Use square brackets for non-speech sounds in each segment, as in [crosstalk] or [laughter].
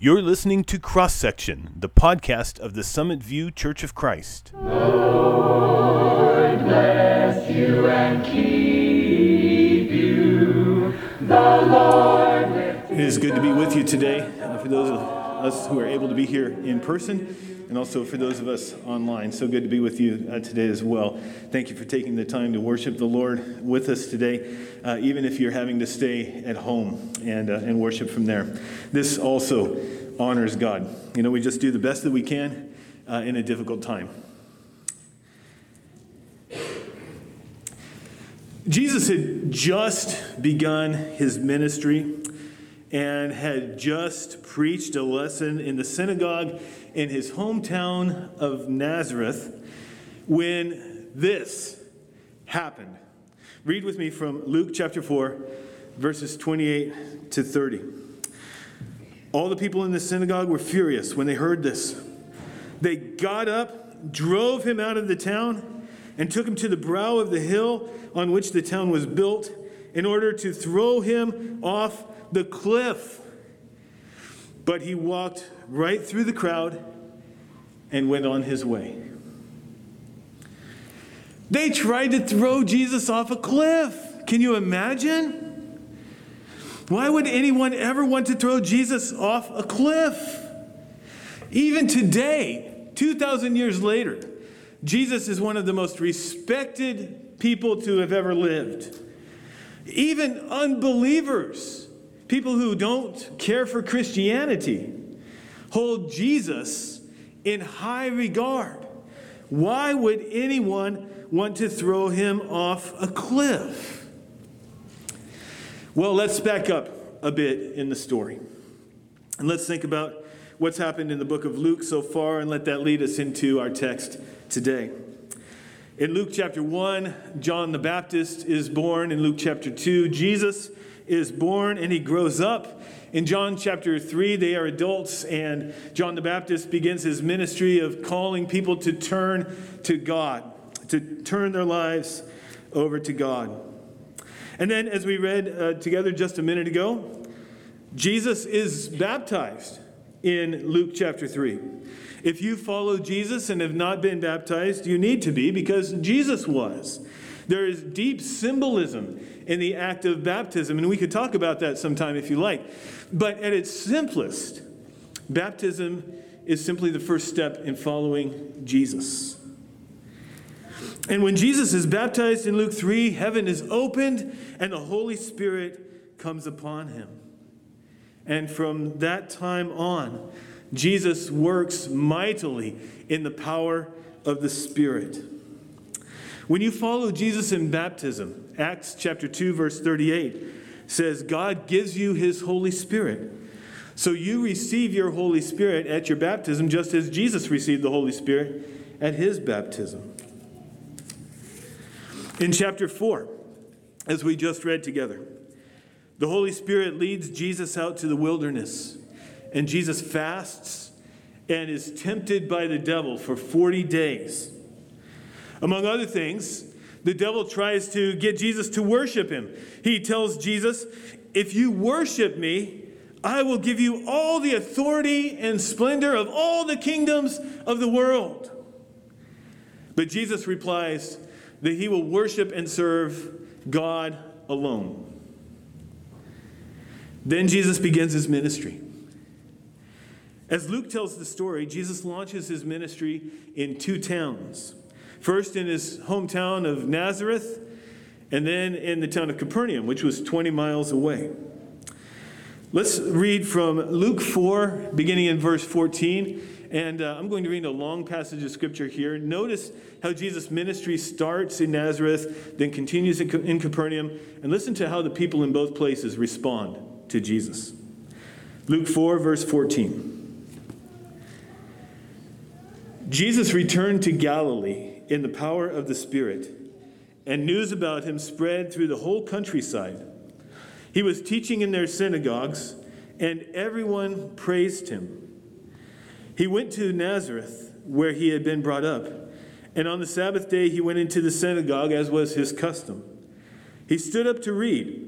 You're listening to Cross Section, the podcast of the Summit View Church of Christ. Lord bless you and keep you. The Lord It is good to be with you today. For those of us who are able to be here in person, and also for those of us online. So good to be with you uh, today as well. Thank you for taking the time to worship the Lord with us today, uh, even if you're having to stay at home and, uh, and worship from there. This also honors God. You know, we just do the best that we can uh, in a difficult time. Jesus had just begun his ministry and had just preached a lesson in the synagogue in his hometown of Nazareth when this happened. Read with me from Luke chapter 4, verses 28 to 30. All the people in the synagogue were furious when they heard this. They got up, drove him out of the town, and took him to the brow of the hill on which the town was built in order to throw him off the cliff. But he walked right through the crowd and went on his way. They tried to throw Jesus off a cliff. Can you imagine? Why would anyone ever want to throw Jesus off a cliff? Even today, 2,000 years later, Jesus is one of the most respected people to have ever lived. Even unbelievers, people who don't care for Christianity, hold Jesus in high regard. Why would anyone want to throw him off a cliff? Well, let's back up a bit in the story. And let's think about what's happened in the book of Luke so far and let that lead us into our text today. In Luke chapter 1, John the Baptist is born. In Luke chapter 2, Jesus is born and he grows up. In John chapter 3, they are adults, and John the Baptist begins his ministry of calling people to turn to God, to turn their lives over to God. And then, as we read uh, together just a minute ago, Jesus is baptized in Luke chapter 3. If you follow Jesus and have not been baptized, you need to be because Jesus was. There is deep symbolism in the act of baptism, and we could talk about that sometime if you like. But at its simplest, baptism is simply the first step in following Jesus. And when Jesus is baptized in Luke 3, heaven is opened and the Holy Spirit comes upon him. And from that time on, Jesus works mightily in the power of the Spirit. When you follow Jesus in baptism, Acts chapter 2 verse 38 says God gives you his Holy Spirit. So you receive your Holy Spirit at your baptism just as Jesus received the Holy Spirit at his baptism. In chapter 4, as we just read together, the Holy Spirit leads Jesus out to the wilderness, and Jesus fasts and is tempted by the devil for 40 days. Among other things, the devil tries to get Jesus to worship him. He tells Jesus, If you worship me, I will give you all the authority and splendor of all the kingdoms of the world. But Jesus replies that he will worship and serve God alone. Then Jesus begins his ministry. As Luke tells the story, Jesus launches his ministry in two towns. First in his hometown of Nazareth, and then in the town of Capernaum, which was 20 miles away. Let's read from Luke 4, beginning in verse 14. And uh, I'm going to read a long passage of scripture here. Notice how Jesus' ministry starts in Nazareth, then continues in, in Capernaum, and listen to how the people in both places respond to Jesus. Luke 4, verse 14. Jesus returned to Galilee in the power of the Spirit, and news about him spread through the whole countryside. He was teaching in their synagogues, and everyone praised him. He went to Nazareth, where he had been brought up, and on the Sabbath day he went into the synagogue, as was his custom. He stood up to read,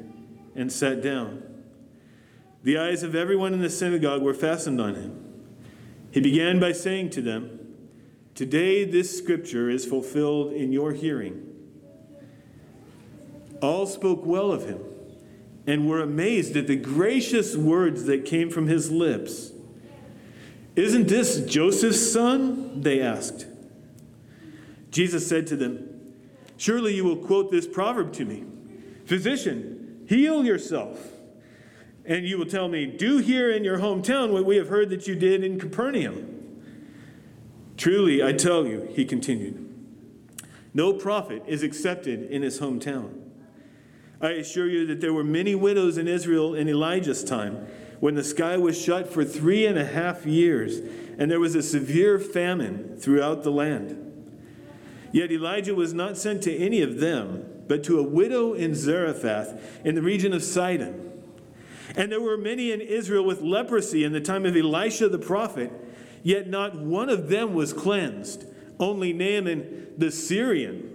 and sat down. The eyes of everyone in the synagogue were fastened on him. He began by saying to them, Today this scripture is fulfilled in your hearing. All spoke well of him and were amazed at the gracious words that came from his lips. Isn't this Joseph's son? They asked. Jesus said to them, Surely you will quote this proverb to me Physician, heal yourself. And you will tell me, Do here in your hometown what we have heard that you did in Capernaum. Truly, I tell you, he continued, no prophet is accepted in his hometown. I assure you that there were many widows in Israel in Elijah's time when the sky was shut for three and a half years and there was a severe famine throughout the land. Yet Elijah was not sent to any of them, but to a widow in Zarephath in the region of Sidon. And there were many in Israel with leprosy in the time of Elisha the prophet, yet not one of them was cleansed, only Naaman the Syrian.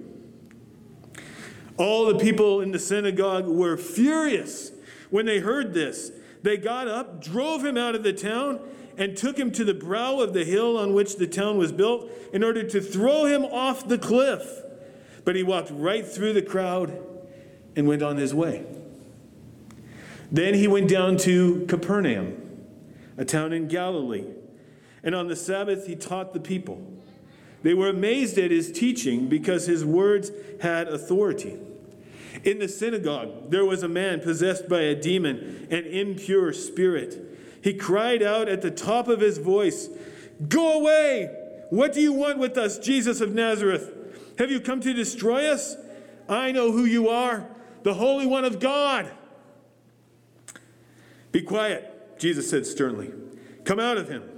All the people in the synagogue were furious when they heard this. They got up, drove him out of the town, and took him to the brow of the hill on which the town was built in order to throw him off the cliff. But he walked right through the crowd and went on his way. Then he went down to Capernaum, a town in Galilee, and on the Sabbath he taught the people. They were amazed at his teaching because his words had authority. In the synagogue, there was a man possessed by a demon, an impure spirit. He cried out at the top of his voice, Go away! What do you want with us, Jesus of Nazareth? Have you come to destroy us? I know who you are, the Holy One of God. Be quiet, Jesus said sternly. Come out of him.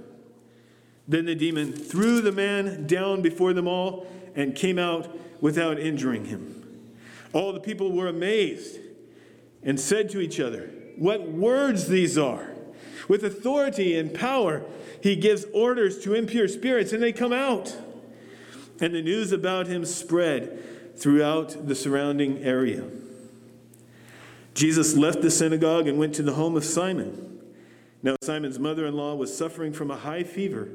Then the demon threw the man down before them all and came out without injuring him. All the people were amazed and said to each other, What words these are! With authority and power, he gives orders to impure spirits, and they come out. And the news about him spread throughout the surrounding area. Jesus left the synagogue and went to the home of Simon. Now, Simon's mother in law was suffering from a high fever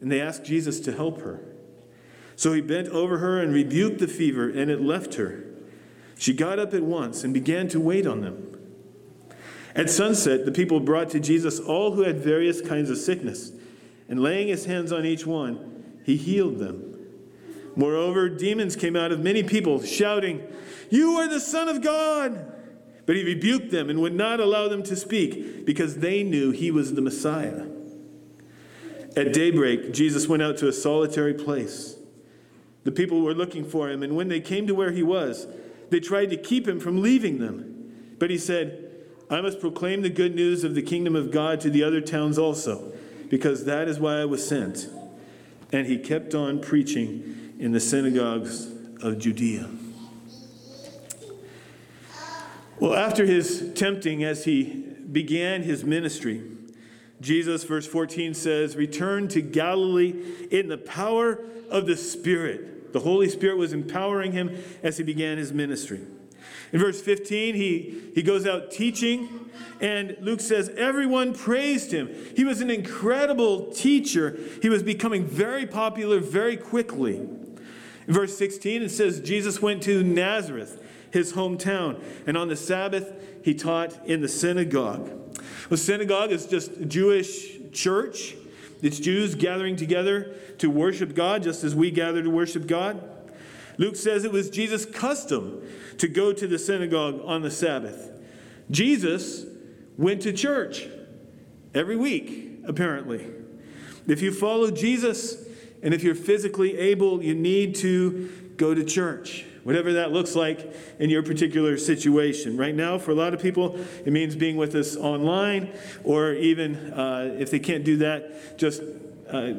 and they asked Jesus to help her. So he bent over her and rebuked the fever, and it left her. She got up at once and began to wait on them. At sunset, the people brought to Jesus all who had various kinds of sickness, and laying his hands on each one, he healed them. Moreover, demons came out of many people, shouting, You are the Son of God! But he rebuked them and would not allow them to speak, because they knew he was the Messiah. At daybreak, Jesus went out to a solitary place. The people were looking for him, and when they came to where he was, they tried to keep him from leaving them. But he said, I must proclaim the good news of the kingdom of God to the other towns also, because that is why I was sent. And he kept on preaching in the synagogues of Judea. Well, after his tempting as he began his ministry, Jesus, verse 14 says, Return to Galilee in the power of the Spirit. The Holy Spirit was empowering him as he began his ministry. In verse 15, he, he goes out teaching, and Luke says, Everyone praised him. He was an incredible teacher. He was becoming very popular very quickly. Verse 16, it says, Jesus went to Nazareth, his hometown, and on the Sabbath, he taught in the synagogue. The synagogue is just a Jewish church. It's Jews gathering together to worship God, just as we gather to worship God. Luke says it was Jesus' custom to go to the synagogue on the Sabbath. Jesus went to church every week, apparently. If you follow Jesus and if you're physically able, you need to go to church. whatever that looks like in your particular situation. Right now, for a lot of people, it means being with us online, or even uh, if they can't do that, just uh,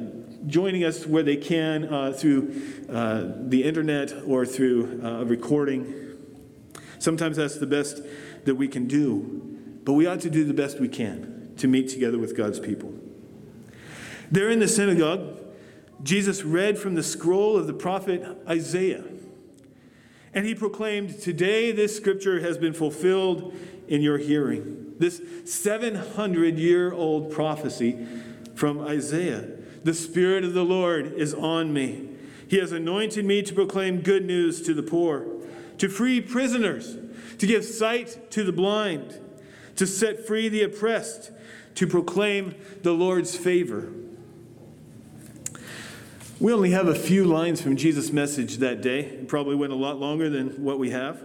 joining us where they can uh, through uh, the internet or through uh, a recording. Sometimes that's the best that we can do, but we ought to do the best we can to meet together with God's people. They're in the synagogue, Jesus read from the scroll of the prophet Isaiah. And he proclaimed, Today this scripture has been fulfilled in your hearing. This 700 year old prophecy from Isaiah. The Spirit of the Lord is on me. He has anointed me to proclaim good news to the poor, to free prisoners, to give sight to the blind, to set free the oppressed, to proclaim the Lord's favor. We only have a few lines from Jesus' message that day. It probably went a lot longer than what we have.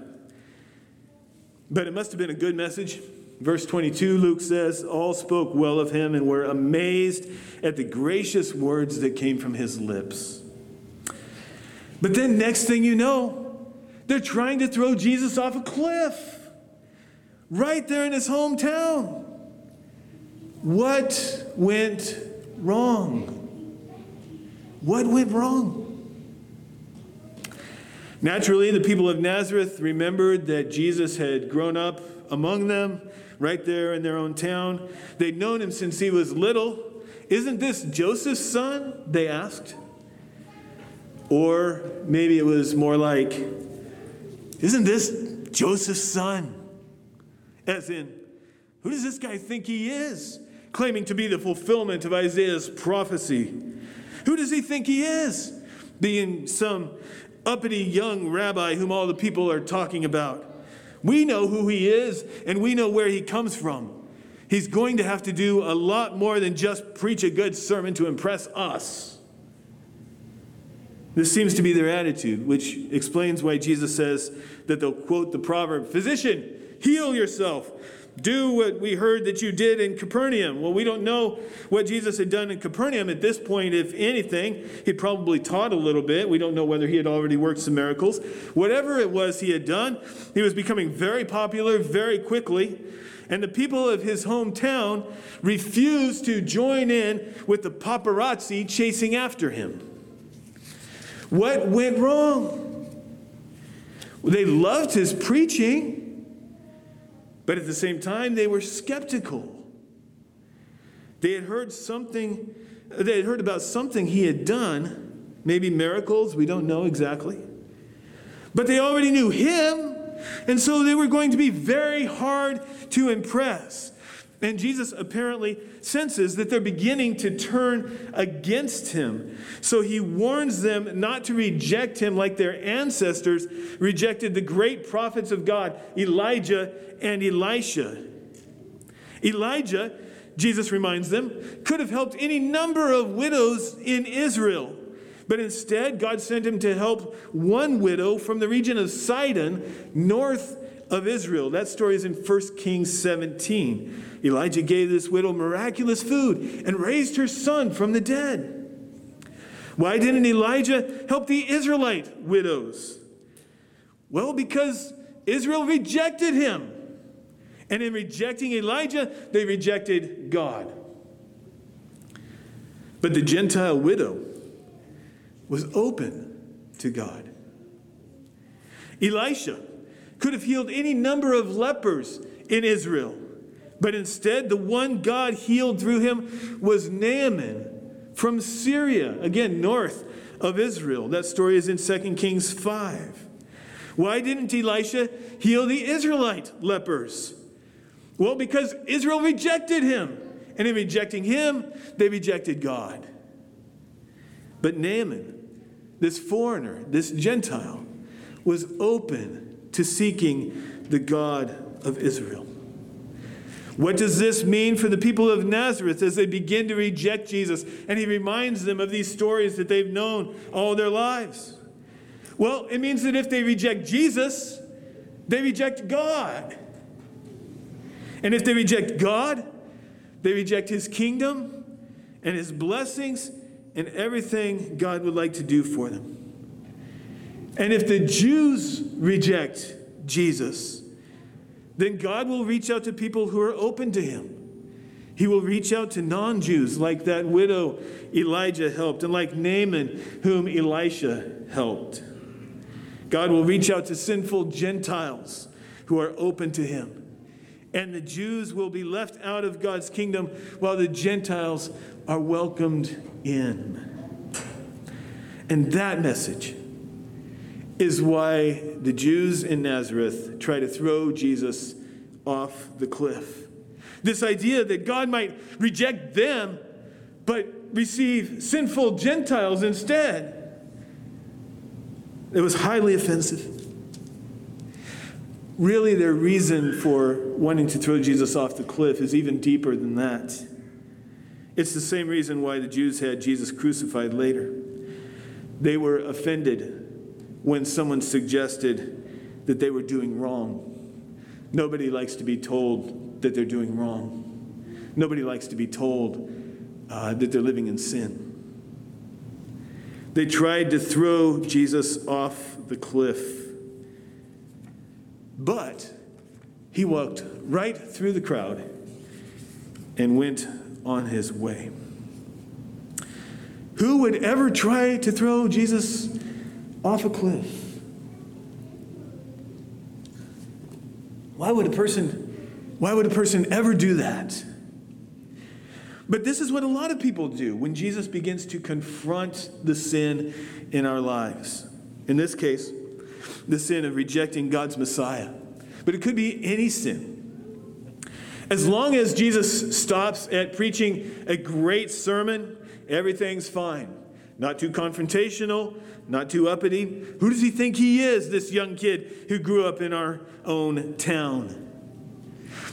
But it must have been a good message. Verse 22, Luke says, All spoke well of him and were amazed at the gracious words that came from his lips. But then, next thing you know, they're trying to throw Jesus off a cliff right there in his hometown. What went wrong? What went wrong? Naturally, the people of Nazareth remembered that Jesus had grown up among them, right there in their own town. They'd known him since he was little. Isn't this Joseph's son? They asked. Or maybe it was more like, Isn't this Joseph's son? As in, who does this guy think he is? Claiming to be the fulfillment of Isaiah's prophecy. Who does he think he is? Being some uppity young rabbi whom all the people are talking about. We know who he is and we know where he comes from. He's going to have to do a lot more than just preach a good sermon to impress us. This seems to be their attitude, which explains why Jesus says that they'll quote the proverb Physician, heal yourself. Do what we heard that you did in Capernaum. Well, we don't know what Jesus had done in Capernaum at this point, if anything. He'd probably taught a little bit. We don't know whether he had already worked some miracles. Whatever it was he had done, he was becoming very popular very quickly. And the people of his hometown refused to join in with the paparazzi chasing after him. What went wrong? They loved his preaching. But at the same time, they were skeptical. They had heard something, they had heard about something he had done, maybe miracles, we don't know exactly. But they already knew him, and so they were going to be very hard to impress. And Jesus apparently senses that they're beginning to turn against him. So he warns them not to reject him like their ancestors rejected the great prophets of God, Elijah and Elisha. Elijah, Jesus reminds them, could have helped any number of widows in Israel. But instead, God sent him to help one widow from the region of Sidon, north of Israel. That story is in 1 Kings 17. Elijah gave this widow miraculous food and raised her son from the dead. Why didn't Elijah help the Israelite widows? Well, because Israel rejected him. And in rejecting Elijah, they rejected God. But the Gentile widow was open to God. Elisha could have healed any number of lepers in Israel, but instead, the one God healed through him was Naaman from Syria, again, north of Israel. That story is in 2 Kings 5. Why didn't Elisha heal the Israelite lepers? Well, because Israel rejected him. And in rejecting him, they rejected God. But Naaman, this foreigner, this Gentile, was open to seeking the God of Israel. What does this mean for the people of Nazareth as they begin to reject Jesus? And he reminds them of these stories that they've known all their lives. Well, it means that if they reject Jesus, they reject God. And if they reject God, they reject his kingdom and his blessings and everything God would like to do for them. And if the Jews reject Jesus, then God will reach out to people who are open to him. He will reach out to non Jews, like that widow Elijah helped, and like Naaman, whom Elisha helped. God will reach out to sinful Gentiles who are open to him. And the Jews will be left out of God's kingdom while the Gentiles are welcomed in. And that message is why the Jews in Nazareth try to throw Jesus off the cliff. This idea that God might reject them, but receive sinful Gentiles instead. It was highly offensive. Really, their reason for wanting to throw Jesus off the cliff is even deeper than that. It's the same reason why the Jews had Jesus crucified later. They were offended when someone suggested that they were doing wrong. Nobody likes to be told that they're doing wrong. Nobody likes to be told uh, that they're living in sin. They tried to throw Jesus off the cliff, but he walked right through the crowd and went on his way. Who would ever try to throw Jesus off a cliff. Why would a person why would a person ever do that? But this is what a lot of people do when Jesus begins to confront the sin in our lives. In this case, the sin of rejecting God's Messiah. But it could be any sin. As long as Jesus stops at preaching a great sermon, everything's fine. Not too confrontational, not too uppity. Who does he think he is, this young kid who grew up in our own town?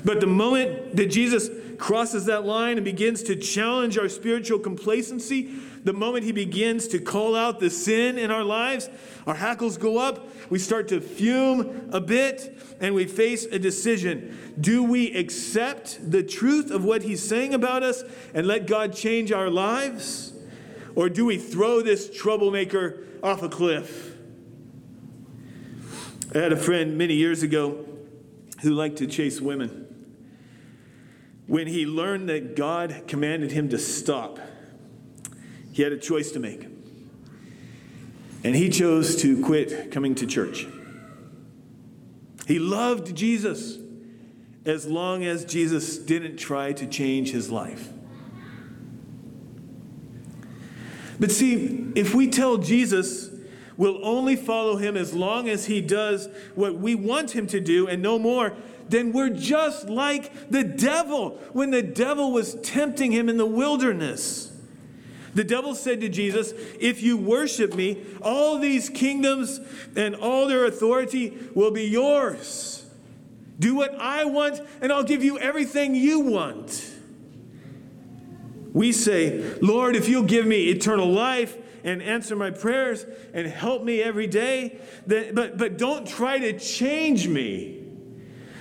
But the moment that Jesus crosses that line and begins to challenge our spiritual complacency, the moment he begins to call out the sin in our lives, our hackles go up, we start to fume a bit, and we face a decision. Do we accept the truth of what he's saying about us and let God change our lives? Or do we throw this troublemaker off a cliff? I had a friend many years ago who liked to chase women. When he learned that God commanded him to stop, he had a choice to make. And he chose to quit coming to church. He loved Jesus as long as Jesus didn't try to change his life. But see, if we tell Jesus we'll only follow him as long as he does what we want him to do and no more, then we're just like the devil when the devil was tempting him in the wilderness. The devil said to Jesus, If you worship me, all these kingdoms and all their authority will be yours. Do what I want, and I'll give you everything you want. We say, Lord, if you'll give me eternal life and answer my prayers and help me every day, then, but, but don't try to change me.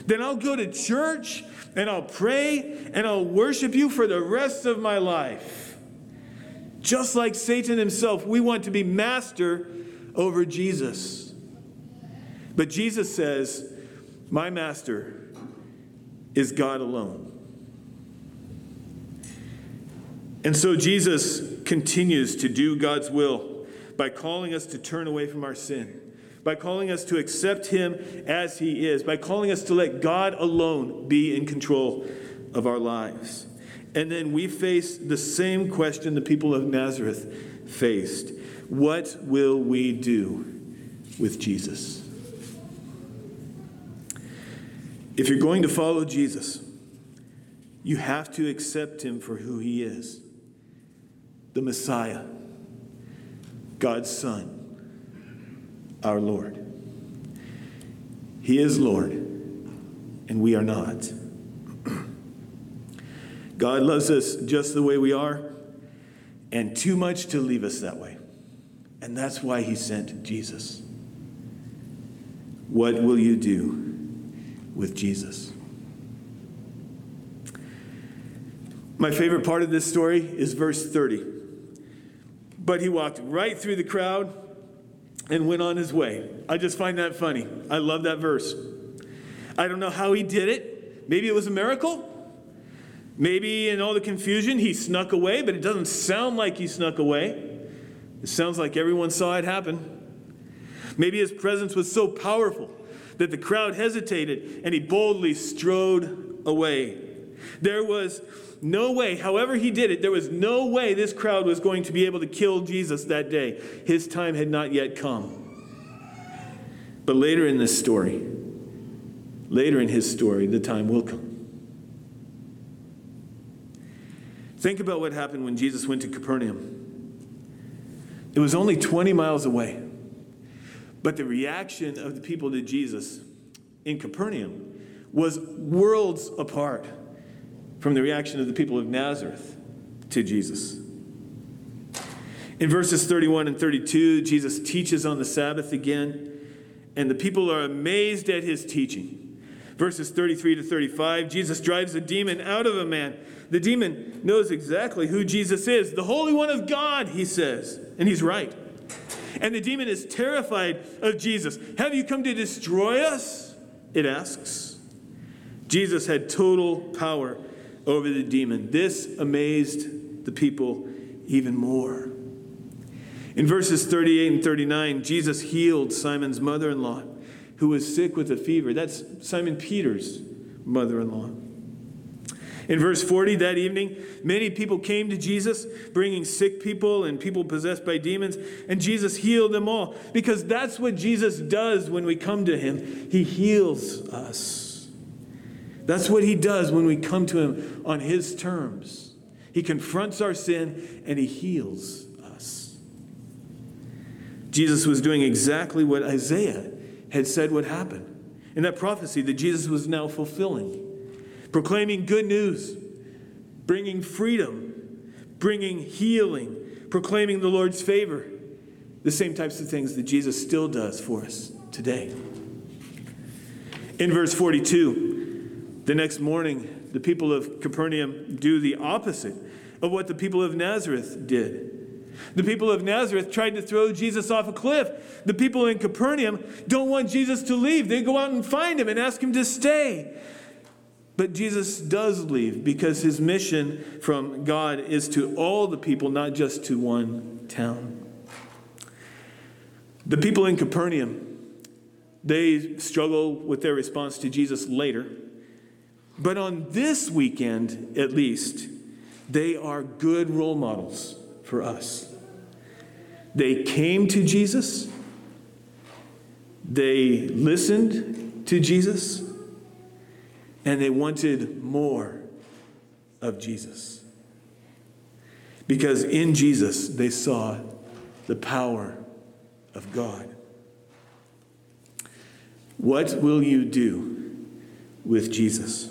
Then I'll go to church and I'll pray and I'll worship you for the rest of my life. Just like Satan himself, we want to be master over Jesus. But Jesus says, My master is God alone. And so Jesus continues to do God's will by calling us to turn away from our sin, by calling us to accept Him as He is, by calling us to let God alone be in control of our lives. And then we face the same question the people of Nazareth faced What will we do with Jesus? If you're going to follow Jesus, you have to accept him for who he is the Messiah, God's Son, our Lord. He is Lord, and we are not. [clears throat] God loves us just the way we are, and too much to leave us that way. And that's why He sent Jesus. What will you do with Jesus? My favorite part of this story is verse 30. But he walked right through the crowd and went on his way. I just find that funny. I love that verse. I don't know how he did it. Maybe it was a miracle. Maybe in all the confusion he snuck away, but it doesn't sound like he snuck away. It sounds like everyone saw it happen. Maybe his presence was so powerful that the crowd hesitated and he boldly strode away. There was no way, however he did it, there was no way this crowd was going to be able to kill Jesus that day. His time had not yet come. But later in this story, later in his story, the time will come. Think about what happened when Jesus went to Capernaum. It was only 20 miles away. But the reaction of the people to Jesus in Capernaum was worlds apart from the reaction of the people of Nazareth to Jesus. In verses 31 and 32, Jesus teaches on the Sabbath again, and the people are amazed at his teaching. Verses 33 to 35, Jesus drives a demon out of a man. The demon knows exactly who Jesus is, the Holy One of God, he says, and he's right. And the demon is terrified of Jesus. Have you come to destroy us? It asks. Jesus had total power over the demon. This amazed the people even more. In verses 38 and 39, Jesus healed Simon's mother in law, who was sick with a fever. That's Simon Peter's mother in law. In verse 40, that evening, many people came to Jesus, bringing sick people and people possessed by demons, and Jesus healed them all. Because that's what Jesus does when we come to him. He heals us. That's what he does when we come to him on his terms. He confronts our sin and he heals us. Jesus was doing exactly what Isaiah had said would happen in that prophecy that Jesus was now fulfilling proclaiming good news, bringing freedom, bringing healing, proclaiming the Lord's favor. The same types of things that Jesus still does for us today. In verse 42, the next morning, the people of Capernaum do the opposite of what the people of Nazareth did. The people of Nazareth tried to throw Jesus off a cliff. The people in Capernaum don't want Jesus to leave. They go out and find him and ask him to stay. But Jesus does leave because his mission from God is to all the people, not just to one town. The people in Capernaum, they struggle with their response to Jesus later. But on this weekend, at least, they are good role models for us. They came to Jesus, they listened to Jesus, and they wanted more of Jesus. Because in Jesus, they saw the power of God. What will you do with Jesus?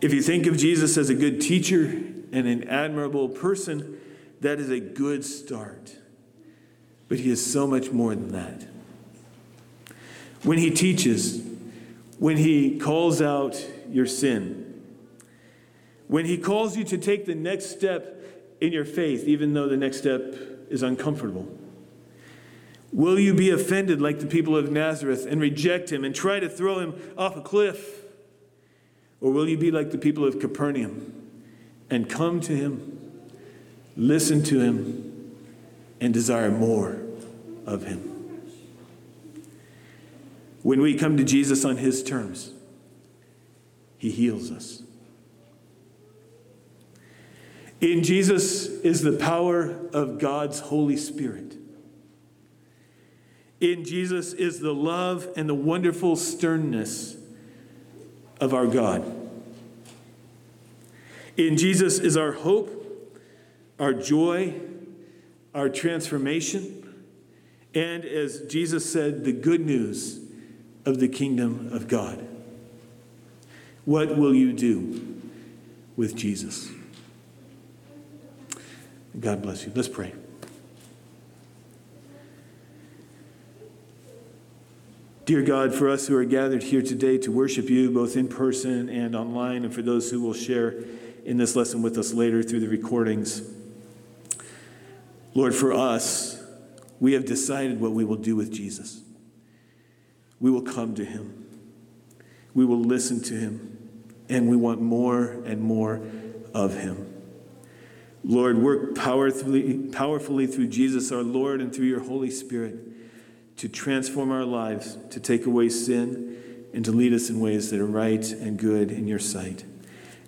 If you think of Jesus as a good teacher and an admirable person, that is a good start. But he is so much more than that. When he teaches, when He calls out your sin, when He calls you to take the next step in your faith, even though the next step is uncomfortable? Will you be offended like the people of Nazareth and reject Him and try to throw Him off a cliff? Or will you be like the people of Capernaum and come to Him, listen to Him, and desire more of Him? When we come to Jesus on his terms, he heals us. In Jesus is the power of God's Holy Spirit. In Jesus is the love and the wonderful sternness of our God. In Jesus is our hope, our joy, our transformation, and as Jesus said, the good news of the kingdom of God. What will you do with Jesus? God bless you. Let's pray. Dear God, for us who are gathered here today to worship you, both in person and online, and for those who will share in this lesson with us later through the recordings, Lord, for us, we have decided what we will do with Jesus. We will come to him, we will listen to him, and we want more and more of him. Lord, work powerfully, powerfully through Jesus our Lord and through your Holy Spirit to transform our lives, to take away sin, and to lead us in ways that are right and good in your sight.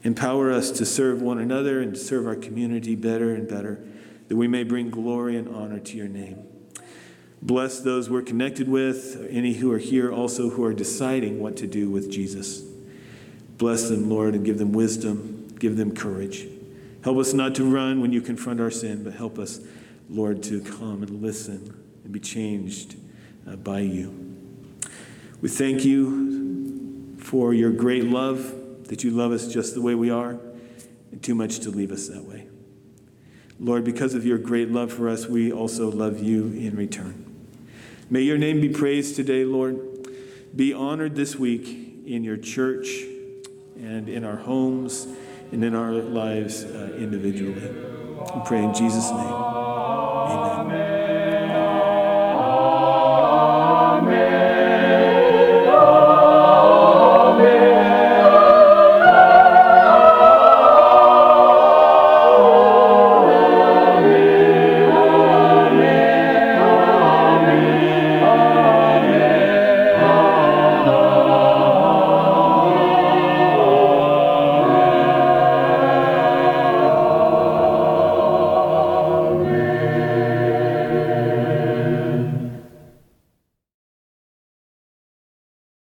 Empower us to serve one another and to serve our community better and better, that we may bring glory and honor to your name. Bless those we're connected with, any who are here also who are deciding what to do with Jesus. Bless them, Lord, and give them wisdom, give them courage. Help us not to run when you confront our sin, but help us, Lord, to come and listen and be changed uh, by you. We thank you for your great love, that you love us just the way we are, and too much to leave us that way. Lord, because of your great love for us, we also love you in return. May your name be praised today, Lord. Be honored this week in your church and in our homes and in our lives uh, individually. We pray in Jesus' name. Amen.